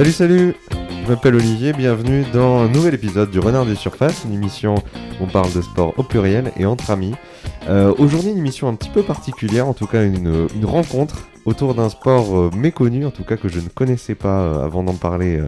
Salut, salut Je m'appelle Olivier, bienvenue dans un nouvel épisode du Renard des Surfaces, une émission où on parle de sport au pluriel et entre amis. Euh, Aujourd'hui, une émission un petit peu particulière, en tout cas une, une rencontre autour d'un sport euh, méconnu, en tout cas que je ne connaissais pas euh, avant d'en parler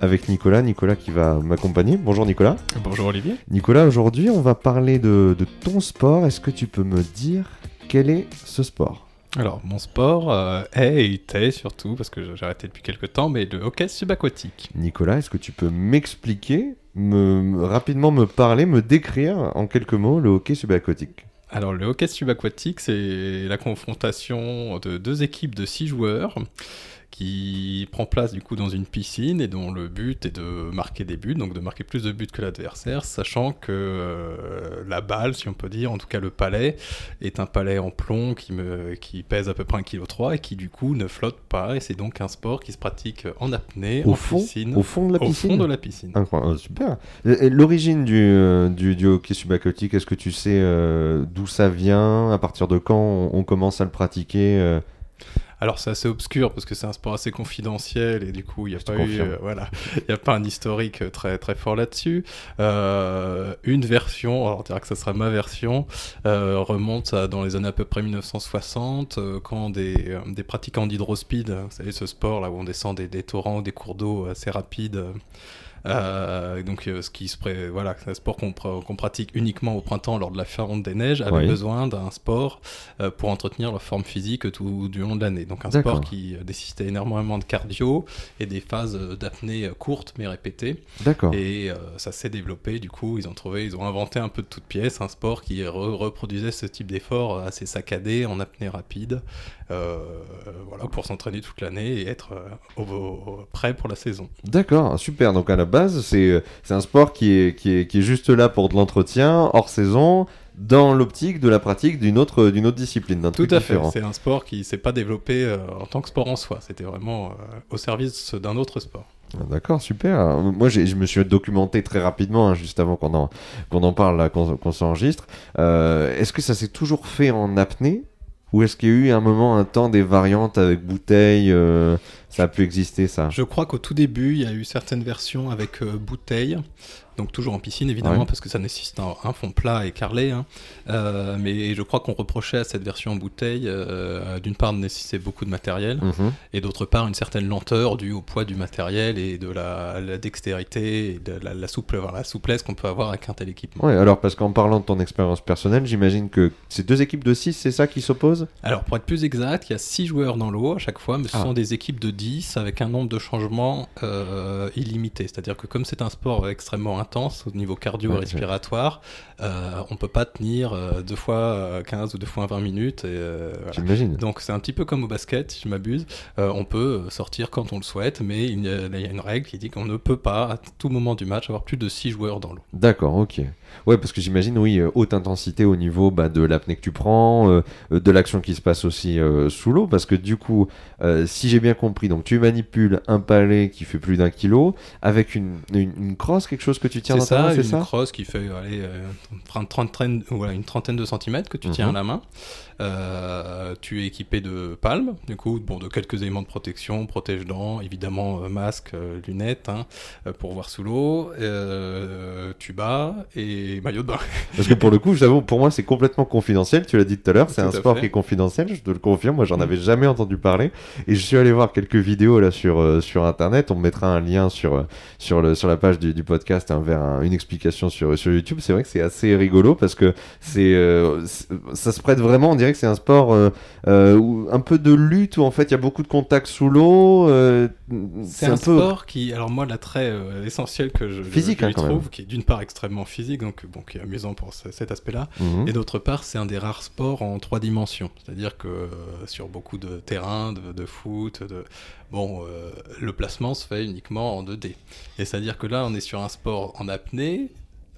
avec Nicolas. Nicolas qui va m'accompagner. Bonjour Nicolas. Bonjour Olivier. Nicolas, aujourd'hui, on va parler de, de ton sport. Est-ce que tu peux me dire quel est ce sport? Alors, mon sport euh, est et était surtout, parce que j'ai arrêté depuis quelques temps, mais le hockey subaquatique. Nicolas, est-ce que tu peux m'expliquer, me, me- rapidement me parler, me décrire en quelques mots le hockey subaquatique? Alors, le hockey subaquatique, c'est la confrontation de deux équipes de six joueurs qui prend place du coup dans une piscine et dont le but est de marquer des buts, donc de marquer plus de buts que l'adversaire, sachant que euh, la balle, si on peut dire, en tout cas le palais, est un palais en plomb qui, me, qui pèse à peu près 1,3 kg et qui du coup ne flotte pas, et c'est donc un sport qui se pratique en apnée, Au en fond, piscine. au fond de la au piscine fond de la piscine. Incroyable, super. Et- et L'origine du, euh, du, du hockey subaquatique, est-ce que tu sais euh, d'où ça vient? À partir de quand on, on commence à le pratiquer euh? Alors c'est assez obscur parce que c'est un sport assez confidentiel et du coup il n'y a Je pas eu euh, voilà il a pas un historique euh, très très fort là-dessus. Euh, une version, alors on dira que ça sera ma version, euh, remonte à dans les années à peu près 1960 euh, quand des, des pratiquants d'hydrospeed, vous savez ce sport là où on descend des, des torrents ou des cours d'eau assez rapides. Euh, donc, euh, ce qui se pré... voilà, c'est un sport qu'on pr- qu'on pratique uniquement au printemps lors de la fonte des neiges, avait Oui. besoin d'un sport euh, pour entretenir leur forme physique tout du long de l'année. Donc, un sport qui nécessitait énormément de cardio et des phases d'apnée courtes mais répétées. D'accord. Et ça s'est développé. Du coup, ils ont trouvé, ils ont inventé un peu de toutes pièces un sport qui re- reproduisait ce type d'effort assez saccadé en apnée rapide, voilà, pour s'entraîner toute l'année et être au- au- prêt pour la saison. D'accord, super. Donc à la base, c'est euh, c'est un sport qui est, qui, est, qui est juste là pour de l'entretien, hors saison, dans l'optique de la pratique d'une autre, d'une autre discipline, d'un Tout truc à fait. C'est un sport qui s'est pas développé euh, en tant que sport en soi. C'était vraiment euh, au service d'un autre sport. Ah, D'accord, super. Moi, je me suis documenté très rapidement, hein, juste avant qu'on en, en parle, qu'on s'enregistre. Euh, est-ce que ça s'est toujours fait en apnée? Ou est-ce qu'il y a eu un moment, un temps, des variantes avec bouteille euh, Ça a pu exister, ça Je crois qu'au tout début, il y a eu certaines versions avec euh, bouteille. Donc toujours en piscine évidemment Ouais. parce que ça nécessite un, un fond plat et carrelé. hein. Euh, mais je crois qu'on reprochait à cette version en bouteille euh, d'une part de nécessiter beaucoup de matériel Mhm. et d'autre part une certaine lenteur due au poids du matériel et de la, la dextérité et de la, la souple, voilà, la souplesse qu'on peut avoir avec un tel équipement. Ouais, alors parce qu'en parlant de ton expérience personnelle, j'imagine que c'est deux équipes de 6, c'est ça qui s'opposent? Alors, pour être plus exact, il y a 6 joueurs dans l'eau à chaque fois, mais ce Ah. sont des équipes de 10 avec un nombre de changements euh, illimité. C'est-à-dire que comme c'est un sport extrêmement intense au niveau cardio-respiratoire, euh, on peut pas tenir euh, deux fois euh, 15 ou deux fois 20 minutes. Et, euh, voilà. J'imagine. Donc c'est un petit peu comme au basket, si je m'abuse. Euh, on peut sortir quand on le souhaite, mais il y a, il y a une règle qui dit qu'on ne peut pas, à tout moment du match, avoir plus de 6 joueurs dans l'eau. D'accord, ok. Ouais, parce que j'imagine, oui, euh, haute intensité au niveau bah, de l'apnée que tu prends, euh, euh, de l'action qui se passe aussi euh, sous l'eau, parce que du coup, euh, si j'ai bien compris, donc tu manipules un palais qui fait plus d'un kilo avec une, une, une crosse, quelque chose que tu tiens dans ta main, ça, c'est une ça crosse qui fait allez, euh, une, trentaine, voilà, une trentaine de centimètres que tu tiens Mhm. à la main. Euh, tu es équipé de palmes, du coup, bon, de quelques éléments de protection, protège-dents, évidemment euh, masque, euh, lunettes hein, pour voir sous l'eau, euh, tuba et maillot de bain. Parce que pour le coup, j'avoue, pour moi, c'est complètement confidentiel. Tu l'as dit tout à l'heure, c'est un sport fait. qui est confidentiel, je te le confirme. Moi, j'en Mm. avais jamais entendu parler. Et je suis allé voir quelques vidéos là sur, euh, sur Internet. On mettra un lien sur, euh, sur, le, sur la page du, du podcast hein, vers un- une explication sur, sur YouTube. C'est vrai que c'est assez rigolo parce que c'est, euh, ça se prête vraiment, on dirait que c'est un sport où- un peu de lutte où en fait il y a beaucoup de contacts sous l'eau. C'est un, sport qui, alors moi, l'attrait essentiel que je, Physique, je hein, quand trouve, même. qui est d'une part extrêmement physique, donc bon, qui est amusant pour ce- cet aspect-là, Mhm. Et d'autre part, c'est un des rares sports en trois dimensions. C'est-à-dire que sur beaucoup de terrains, de, de foot, de... bon, euh, le placement se fait uniquement en 2D. Et c'est-à-dire que là, on est sur un sport en apnée,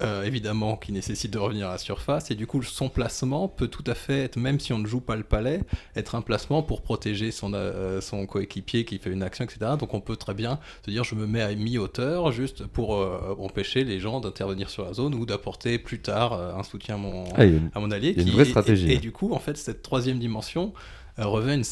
euh, évidemment, qui nécessite de revenir à la surface. Et du coup, son placement peut tout à fait être, même si on ne joue pas le palais, être un placement pour protéger son, euh, son coéquipier qui fait une action, etc. Donc on peut très bien se dire, je me mets à mi-hauteur juste pour empêcher les gens d'intervenir sur la zone ou d'apporter plus tard un soutien à mon, Ah, une- à allié. Une vraie stratégie, Et, et là. du coup, en fait, cette troisième dimension revêt une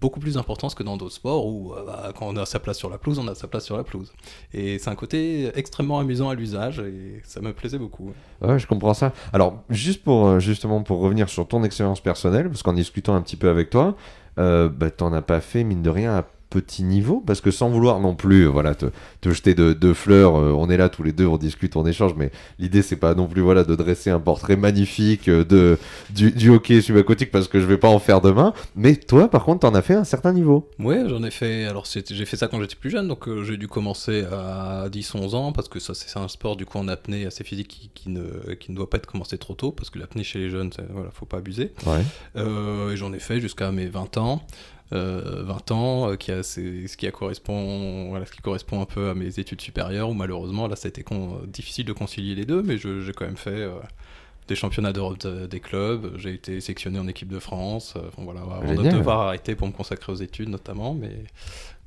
beaucoup plus d'importance que dans d'autres sports où bah, quand on a sa place sur la pelouse, on a sa place sur la pelouse. Et c'est un côté extrêmement amusant à l'usage et ça me plaisait beaucoup. Ouais, je comprends ça. Alors, juste pour justement pour revenir sur ton expérience personnelle, parce qu'en discutant un petit peu avec toi, euh, bah, as pas fait, mine de rien, petit niveau parce que sans vouloir non plus voilà te, jeter de, fleurs euh, on est là tous les deux on discute on échange mais l'idée c'est pas non plus voilà de dresser un portrait magnifique euh, de du, hockey subaquatique parce que je vais pas en faire demain. Mais toi par contre t'en as fait un certain niveau. Ouais j'en ai fait alors j'ai fait ça quand j'étais plus jeune donc euh, j'ai dû commencer à 10 11 ans parce que ça c'est un sport du coup en apnée assez physique qui, ne, qui ne doit pas être commencé trop tôt parce que l'apnée chez les jeunes voilà faut pas abuser. Ouais. et j'en ai fait jusqu'à mes 20 ans 20 euh, ans, euh, qui a, ce, qui correspond, voilà, ce qui correspond un peu à mes études supérieures, où malheureusement, là, ça a été difficile de concilier les deux, mais j'ai quand même fait euh, des championnats d'Europe des clubs, j'ai été sélectionné en équipe de France, voilà, avant de devoir arrêter pour me consacrer aux études notamment, mais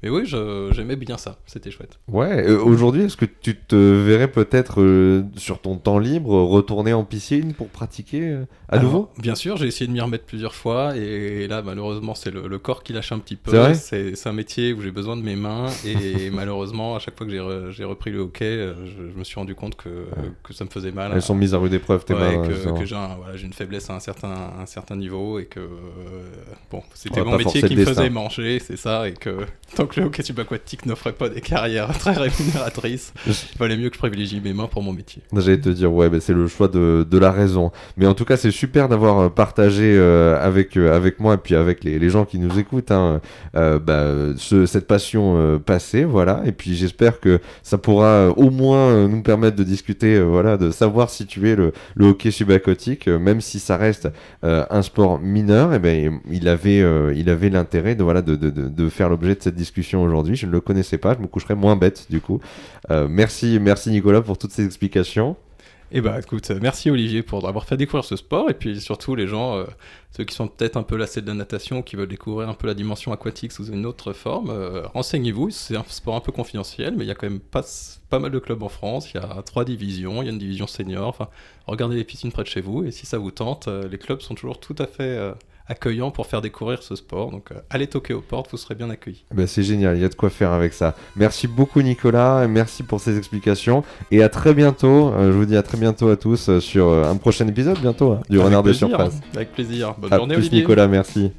mais oui, j'aimais bien ça, c'était chouette. Ouais, euh, aujourd'hui, est-ce que tu te verrais peut-être euh, sur ton temps libre retourner en piscine pour pratiquer euh, à nouveau? Bien sûr, j'ai essayé de m'y remettre plusieurs fois et, là, malheureusement, c'est le, corps qui lâche un petit peu. C'est un métier où j'ai besoin de mes mains et malheureusement, à chaque fois que j'ai repris le hockey, je, me suis rendu compte que, que ça me faisait mal. Elles sont mises à rude épreuve, tes mains. Que, j'ai voilà, une faiblesse à un certain, un certain niveau et que bon, c'était mon métier qui me faisait manger, c'est ça, et que tant que le hockey subaquatique n'offrait pas des carrières très rémunératrices, il valait mieux que je privilégie mes mains pour mon métier. J'allais te dire, ouais, c'est le choix de, de, la raison. Mais en tout cas, c'est super d'avoir euh, partagé euh, avec, euh, avec moi et puis avec les, les gens qui nous écoutent hein, bah, ce, cette passion passée, voilà. Et puis j'espère que ça pourra au moins nous permettre de discuter, voilà, de savoir situer le, le hockey subaquatique, même si ça reste un sport mineur, et eh ben il avait, il avait l'intérêt de, voilà, de, de, de faire l'objet de cette discussion aujourd'hui. Je ne le connaissais pas, je me coucherai moins bête du coup. Euh, merci, merci Nicolas pour toutes ces explications. Eh bah écoute, merci Olivier pour avoir fait découvrir ce sport et puis surtout les gens, euh, ceux qui sont peut-être un peu lassés de la natation, qui veulent découvrir un peu la dimension aquatique sous une autre forme, euh, renseignez-vous, c'est un sport un peu confidentiel mais il y a quand même pas, pas mal de clubs en France, il y a trois divisions, il y a une division senior, enfin regardez les piscines près de chez vous et si ça vous tente, les clubs sont toujours tout à fait accueillant pour faire découvrir ce sport. Donc euh, allez toquer aux portes, vous serez bien accueillis. Ben, c'est génial, il y a de quoi faire avec ça. Merci beaucoup Nicolas, merci pour ces explications et à très bientôt. Euh, je vous dis à très bientôt à tous euh, sur un prochain épisode bientôt hein, du Renard de Surface. Avec plaisir. Bonne journée plus, Nicolas, merci.